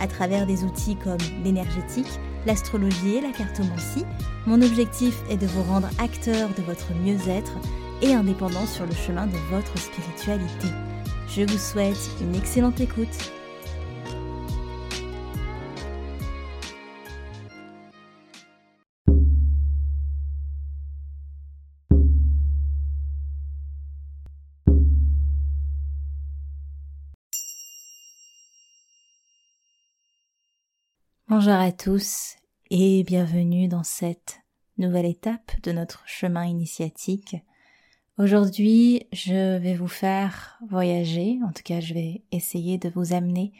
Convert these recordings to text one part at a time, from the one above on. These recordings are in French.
à travers des outils comme l'énergétique, l'astrologie et la cartomancie. Mon objectif est de vous rendre acteur de votre mieux-être et indépendant sur le chemin de votre spiritualité. Je vous souhaite une excellente écoute. Bonjour à tous et bienvenue dans cette nouvelle étape de notre chemin initiatique. Aujourd'hui, je vais vous faire voyager, en tout cas je vais essayer de vous amener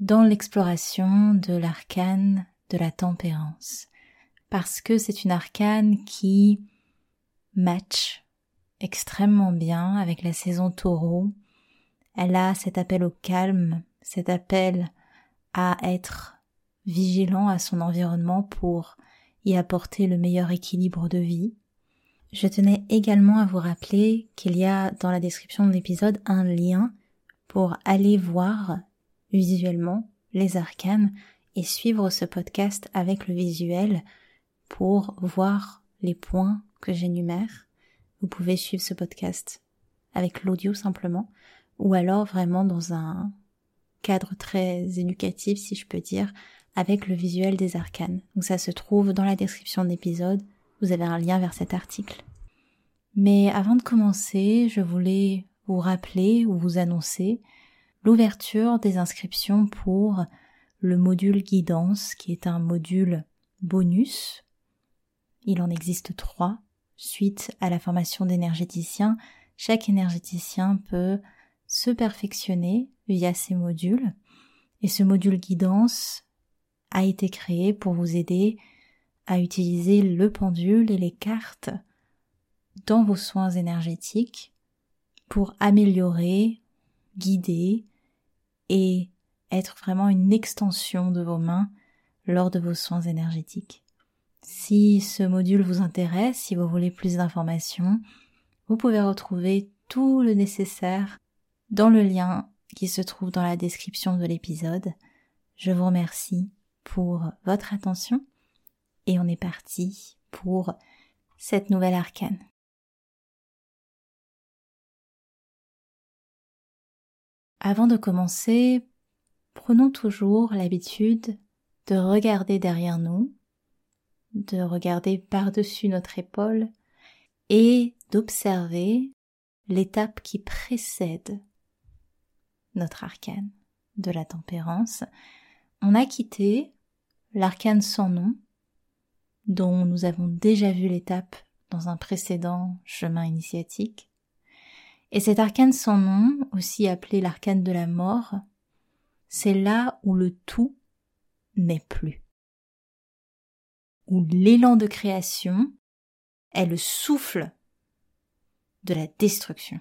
dans l'exploration de l'arcane de la tempérance, parce que c'est une arcane qui match extrêmement bien avec la saison taureau. Elle a cet appel au calme, cet appel à être vigilant à son environnement pour y apporter le meilleur équilibre de vie. Je tenais également à vous rappeler qu'il y a dans la description de l'épisode un lien pour aller voir visuellement les arcanes et suivre ce podcast avec le visuel pour voir les points que j'énumère. Vous pouvez suivre ce podcast avec l'audio simplement ou alors vraiment dans un cadre très éducatif si je peux dire avec le visuel des arcanes. Donc ça se trouve dans la description de l'épisode, vous avez un lien vers cet article. Mais avant de commencer, je voulais vous rappeler ou vous annoncer l'ouverture des inscriptions pour le module guidance qui est un module bonus. Il en existe trois. Suite à la formation d'énergéticien, chaque énergéticien peut se perfectionner via ces modules. Et ce module guidance a été créé pour vous aider à utiliser le pendule et les cartes dans vos soins énergétiques pour améliorer, guider et être vraiment une extension de vos mains lors de vos soins énergétiques. Si ce module vous intéresse, si vous voulez plus d'informations, vous pouvez retrouver tout le nécessaire dans le lien qui se trouve dans la description de l'épisode. Je vous remercie pour votre attention et on est parti pour cette nouvelle arcane. Avant de commencer, prenons toujours l'habitude de regarder derrière nous, de regarder par-dessus notre épaule et d'observer l'étape qui précède notre arcane de la tempérance. On a quitté l'arcane sans nom, dont nous avons déjà vu l'étape dans un précédent chemin initiatique. Et cet arcane sans nom, aussi appelé l'arcane de la mort, c'est là où le tout n'est plus. Où l'élan de création est le souffle de la destruction.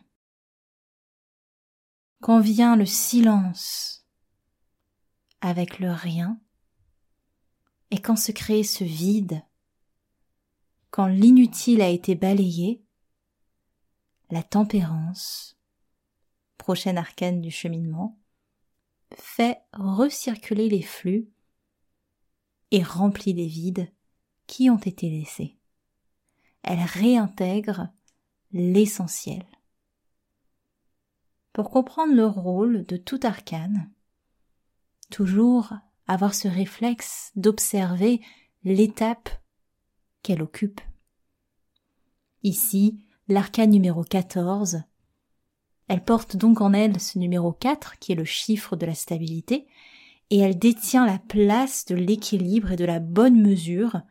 Quand vient le silence avec le rien, et quand se crée ce vide, quand l'inutile a été balayé, la tempérance, prochaine arcane du cheminement, fait recirculer les flux et remplit les vides qui ont été laissés. Elle réintègre l'essentiel. Pour comprendre le rôle de tout arcane, toujours avoir ce réflexe d'observer l'étape qu'elle occupe. Ici, l'arcane numéro 14. Elle porte donc en elle ce numéro 4 qui est le chiffre de la stabilité et elle détient la place de l'équilibre et de la bonne mesure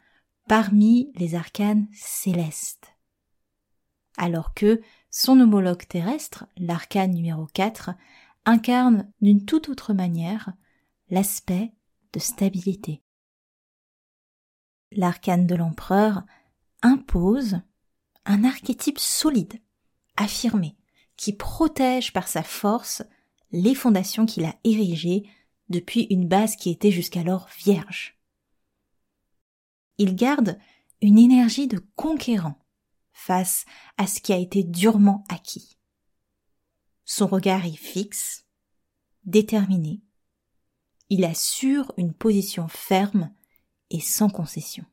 parmi les arcanes célestes. Alors que son homologue terrestre, l'arcane numéro 4, incarne d'une toute autre manière l'aspect de stabilité. L'arcane de l'empereur impose un archétype solide, affirmé, qui protège par sa force les fondations qu'il a érigées depuis une base qui était jusqu'alors vierge. Il garde une énergie de conquérant face à ce qui a été durement acquis. Son regard est fixe, déterminé. Il assure une position ferme et sans concession.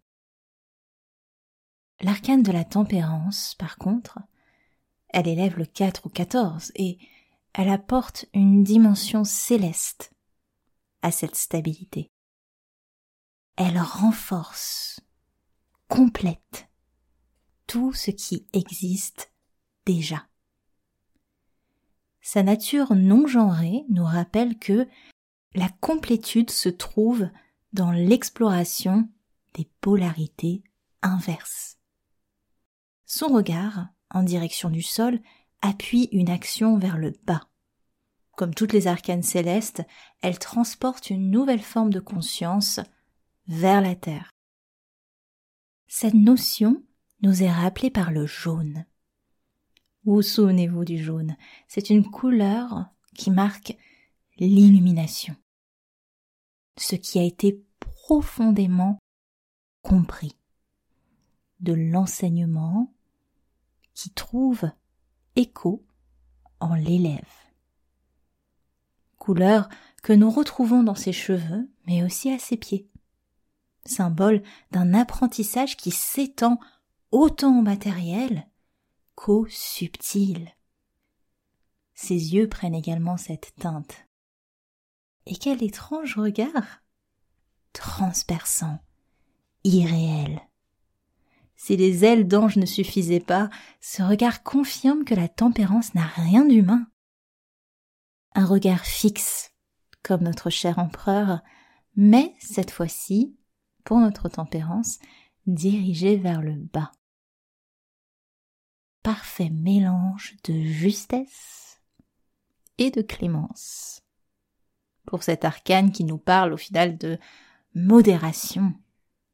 L'arcane de la tempérance, par contre, elle élève le 4 ou 14 et elle apporte une dimension céleste à cette stabilité. Elle renforce, complète tout ce qui existe déjà. Sa nature non genrée nous rappelle que la complétude se trouve dans l'exploration des polarités inverses. Son regard, en direction du sol, appuie une action vers le bas. Comme toutes les arcanes célestes, elle transporte une nouvelle forme de conscience vers la Terre. Cette notion nous est rappelée par le jaune. Vous souvenez-vous du jaune? C'est une couleur qui marque l'illumination. Ce qui a été profondément compris. De l'enseignement qui trouve écho en l'élève. Couleur que nous retrouvons dans ses cheveux, mais aussi à ses pieds. Symbole d'un apprentissage qui s'étend autant au matériel qu'au subtil. Ses yeux prennent également cette teinte. Et quel étrange regard Transperçant, irréel. Si les ailes d'ange ne suffisaient pas, ce regard confirme que la tempérance n'a rien d'humain. Un regard fixe, comme notre cher empereur, mais cette fois-ci, pour notre tempérance, dirigé vers le bas. Parfait mélange de justesse et de clémence. Pour cet arcane qui nous parle au final de modération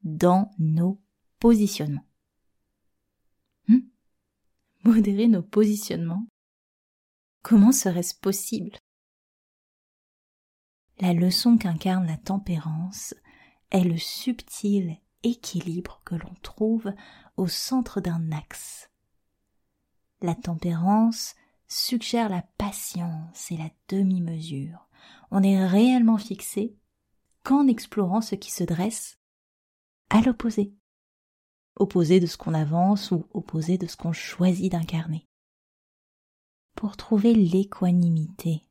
dans nos positionnements modérer nos positionnements? Comment serait-ce possible? La leçon qu'incarne la tempérance est le subtil équilibre que l'on trouve au centre d'un axe. La tempérance suggère la patience et la demi-mesure. On est réellement fixé qu'en explorant ce qui se dresse à l'opposé opposé de ce qu'on avance ou opposé de ce qu'on choisit d'incarner. Pour trouver l'équanimité,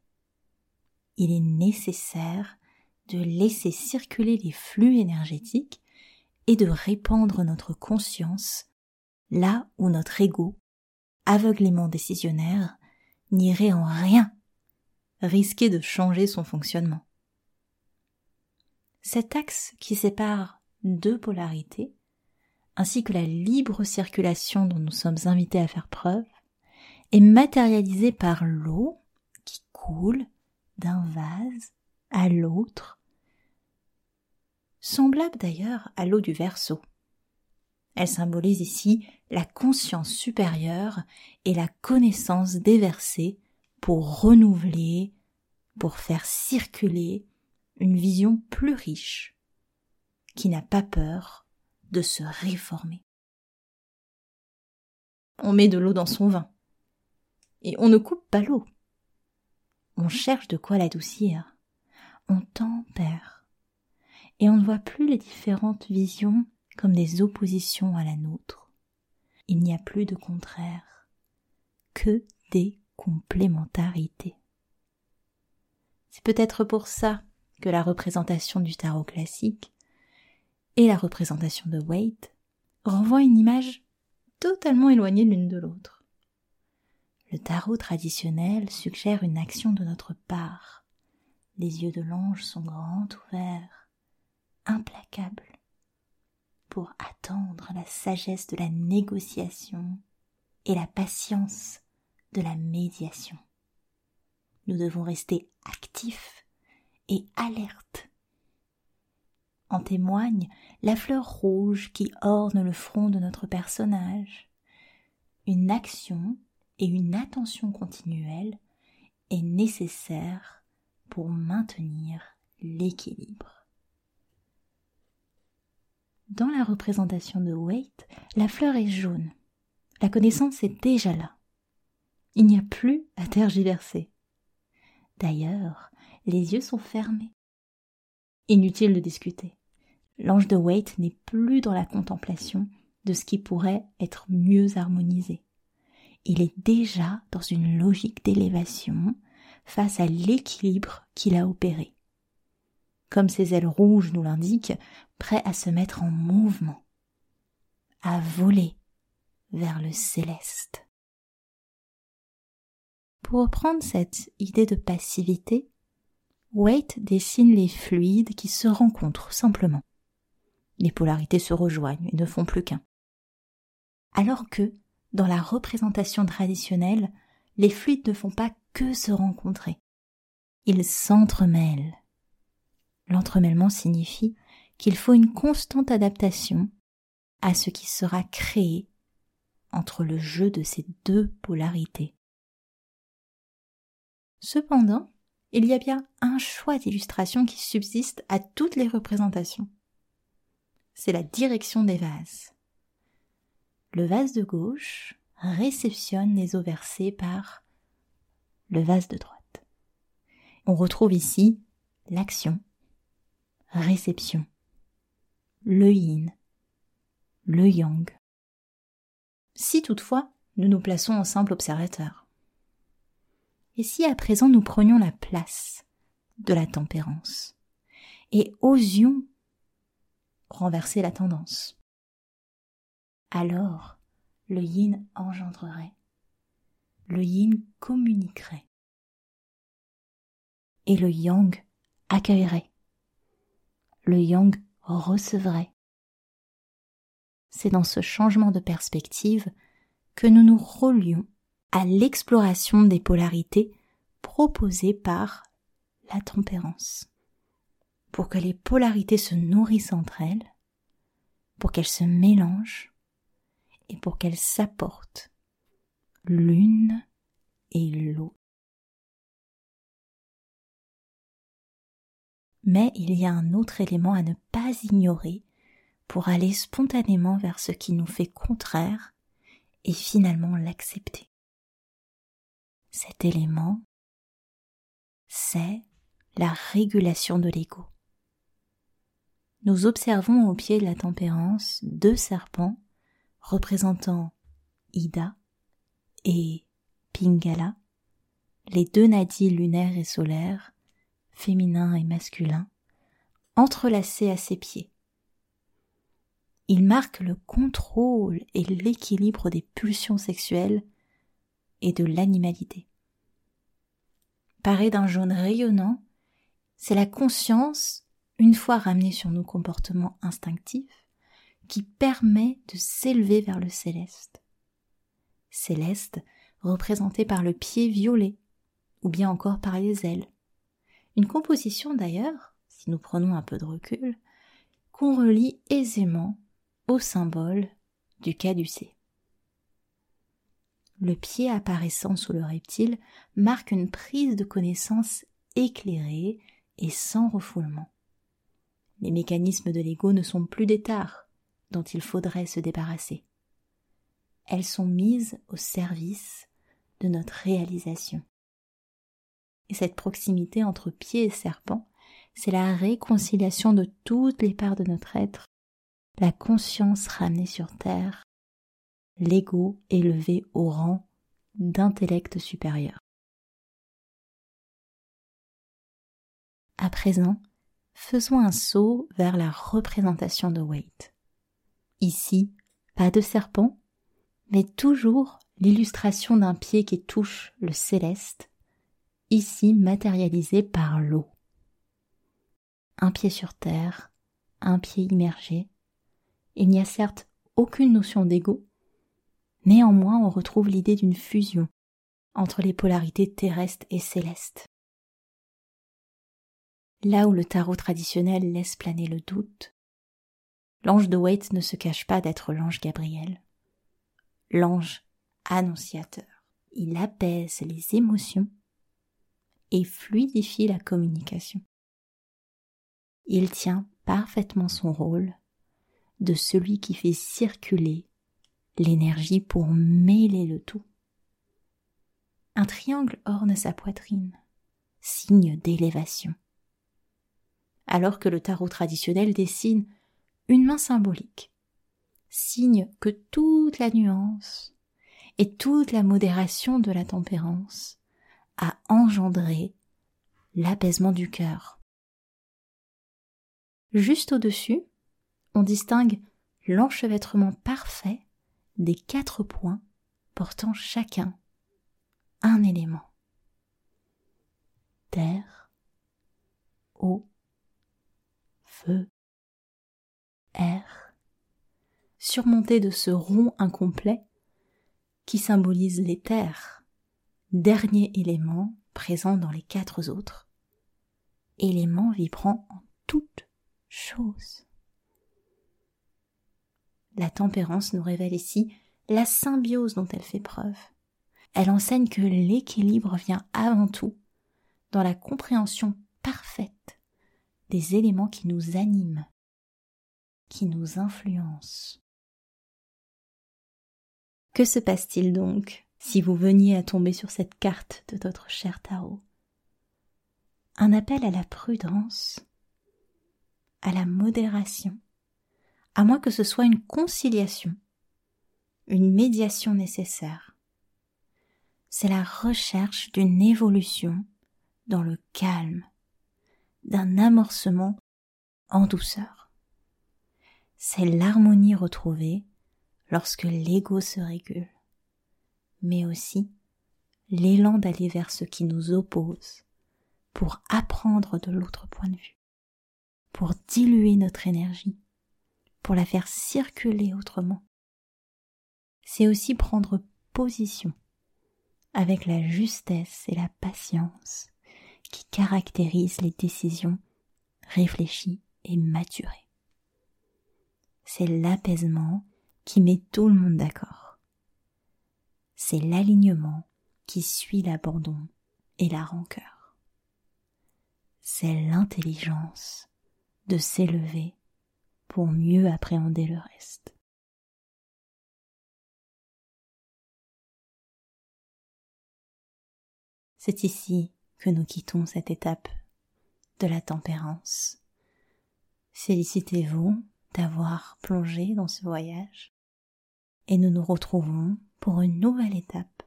il est nécessaire de laisser circuler les flux énergétiques et de répandre notre conscience là où notre ego, aveuglément décisionnaire, n'irait en rien risquer de changer son fonctionnement. Cet axe qui sépare deux polarités ainsi que la libre circulation dont nous sommes invités à faire preuve, est matérialisée par l'eau qui coule d'un vase à l'autre, semblable d'ailleurs à l'eau du verso. Elle symbolise ici la conscience supérieure et la connaissance déversée pour renouveler, pour faire circuler une vision plus riche, qui n'a pas peur de se réformer. On met de l'eau dans son vin. Et on ne coupe pas l'eau. On cherche de quoi l'adoucir. On tempère. Et on ne voit plus les différentes visions comme des oppositions à la nôtre. Il n'y a plus de contraire, que des complémentarités. C'est peut-être pour ça que la représentation du tarot classique et la représentation de Waite renvoient une image totalement éloignée l'une de l'autre. Le tarot traditionnel suggère une action de notre part. Les yeux de l'ange sont grands ouverts, implacables, pour attendre la sagesse de la négociation et la patience de la médiation. Nous devons rester actifs et alertes En témoigne la fleur rouge qui orne le front de notre personnage. Une action et une attention continuelle est nécessaire pour maintenir l'équilibre. Dans la représentation de Waite, la fleur est jaune. La connaissance est déjà là. Il n'y a plus à tergiverser. D'ailleurs, les yeux sont fermés. Inutile de discuter. L'ange de Waite n'est plus dans la contemplation de ce qui pourrait être mieux harmonisé. Il est déjà dans une logique d'élévation face à l'équilibre qu'il a opéré. Comme ses ailes rouges nous l'indiquent, prêt à se mettre en mouvement, à voler vers le céleste. Pour reprendre cette idée de passivité, Waite dessine les fluides qui se rencontrent simplement. Les polarités se rejoignent et ne font plus qu'un. Alors que, dans la représentation traditionnelle, les fluides ne font pas que se rencontrer. Ils s'entremêlent. L'entremêlement signifie qu'il faut une constante adaptation à ce qui sera créé entre le jeu de ces deux polarités. Cependant, il y a bien un choix d'illustration qui subsiste à toutes les représentations. C'est la direction des vases. Le vase de gauche réceptionne les eaux versées par le vase de droite. On retrouve ici l'action, réception, le yin, le yang. Si toutefois nous nous plaçons en simple observateur. Et si à présent nous prenions la place de la tempérance et osions renverser la tendance Alors le yin engendrerait, le yin communiquerait et le yang accueillerait, le yang recevrait. C'est dans ce changement de perspective que nous nous relions à l'exploration des polarités proposées par la tempérance. Pour que les polarités se nourrissent entre elles, pour qu'elles se mélangent et pour qu'elles s'apportent l'une et l'autre. Mais il y a un autre élément à ne pas ignorer pour aller spontanément vers ce qui nous fait contraire et finalement l'accepter. Cet élément, c'est la régulation de l'ego. Nous observons au pied de la tempérance deux serpents représentant Ida et Pingala, les deux nadis lunaires et solaires, féminins et masculins, entrelacés à ses pieds. Ils marquent le contrôle et l'équilibre des pulsions sexuelles et de l'animalité. Paré d'un jaune rayonnant, c'est la conscience, une fois ramenée sur nos comportements instinctifs, qui permet de s'élever vers le céleste. Céleste représenté par le pied violet, ou bien encore par les ailes. Une composition d'ailleurs, si nous prenons un peu de recul, qu'on relie aisément au symbole du caducé le pied apparaissant sous le reptile marque une prise de connaissance éclairée et sans refoulement. Les mécanismes de l'ego ne sont plus des tares dont il faudrait se débarrasser. Elles sont mises au service de notre réalisation. Et cette proximité entre pied et serpent, c'est la réconciliation de toutes les parts de notre être, la conscience ramenée sur terre l'ego élevé au rang d'intellect supérieur. À présent, faisons un saut vers la représentation de Waite. Ici, pas de serpent, mais toujours l'illustration d'un pied qui touche le céleste, ici matérialisé par l'eau. Un pied sur terre, un pied immergé. Il n'y a certes aucune notion d'ego, Néanmoins, on retrouve l'idée d'une fusion entre les polarités terrestres et célestes. là où le tarot traditionnel laisse planer le doute, l'ange de Waite ne se cache pas d'être l'ange Gabriel, l'ange annonciateur. Il apaise les émotions et fluidifie la communication. Il tient parfaitement son rôle de celui qui fait circuler l'énergie pour mêler le tout. Un triangle orne sa poitrine, signe d'élévation. Alors que le tarot traditionnel dessine une main symbolique, signe que toute la nuance et toute la modération de la tempérance a engendré l'apaisement du cœur. Juste au-dessus, on distingue l'enchevêtrement parfait des quatre points portant chacun un élément. Terre, eau, feu, air, surmonté de ce rond incomplet qui symbolise les terres, dernier élément présent dans les quatre autres, élément vibrant en toutes choses. La tempérance nous révèle ici la symbiose dont elle fait preuve. Elle enseigne que l'équilibre vient avant tout dans la compréhension parfaite des éléments qui nous animent, qui nous influencent. Que se passe-t-il donc si vous veniez à tomber sur cette carte de notre cher tarot? Un appel à la prudence, à la modération, à moins que ce soit une conciliation, une médiation nécessaire. C'est la recherche d'une évolution dans le calme, d'un amorcement en douceur. C'est l'harmonie retrouvée lorsque l'ego se régule, mais aussi l'élan d'aller vers ce qui nous oppose pour apprendre de l'autre point de vue, pour diluer notre énergie pour la faire circuler autrement. C'est aussi prendre position avec la justesse et la patience qui caractérisent les décisions réfléchies et maturées. C'est l'apaisement qui met tout le monde d'accord. C'est l'alignement qui suit l'abandon et la rancœur. C'est l'intelligence de s'élever pour mieux appréhender le reste. C'est ici que nous quittons cette étape de la tempérance. Félicitez-vous d'avoir plongé dans ce voyage et nous nous retrouvons pour une nouvelle étape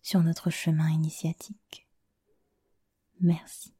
sur notre chemin initiatique. Merci.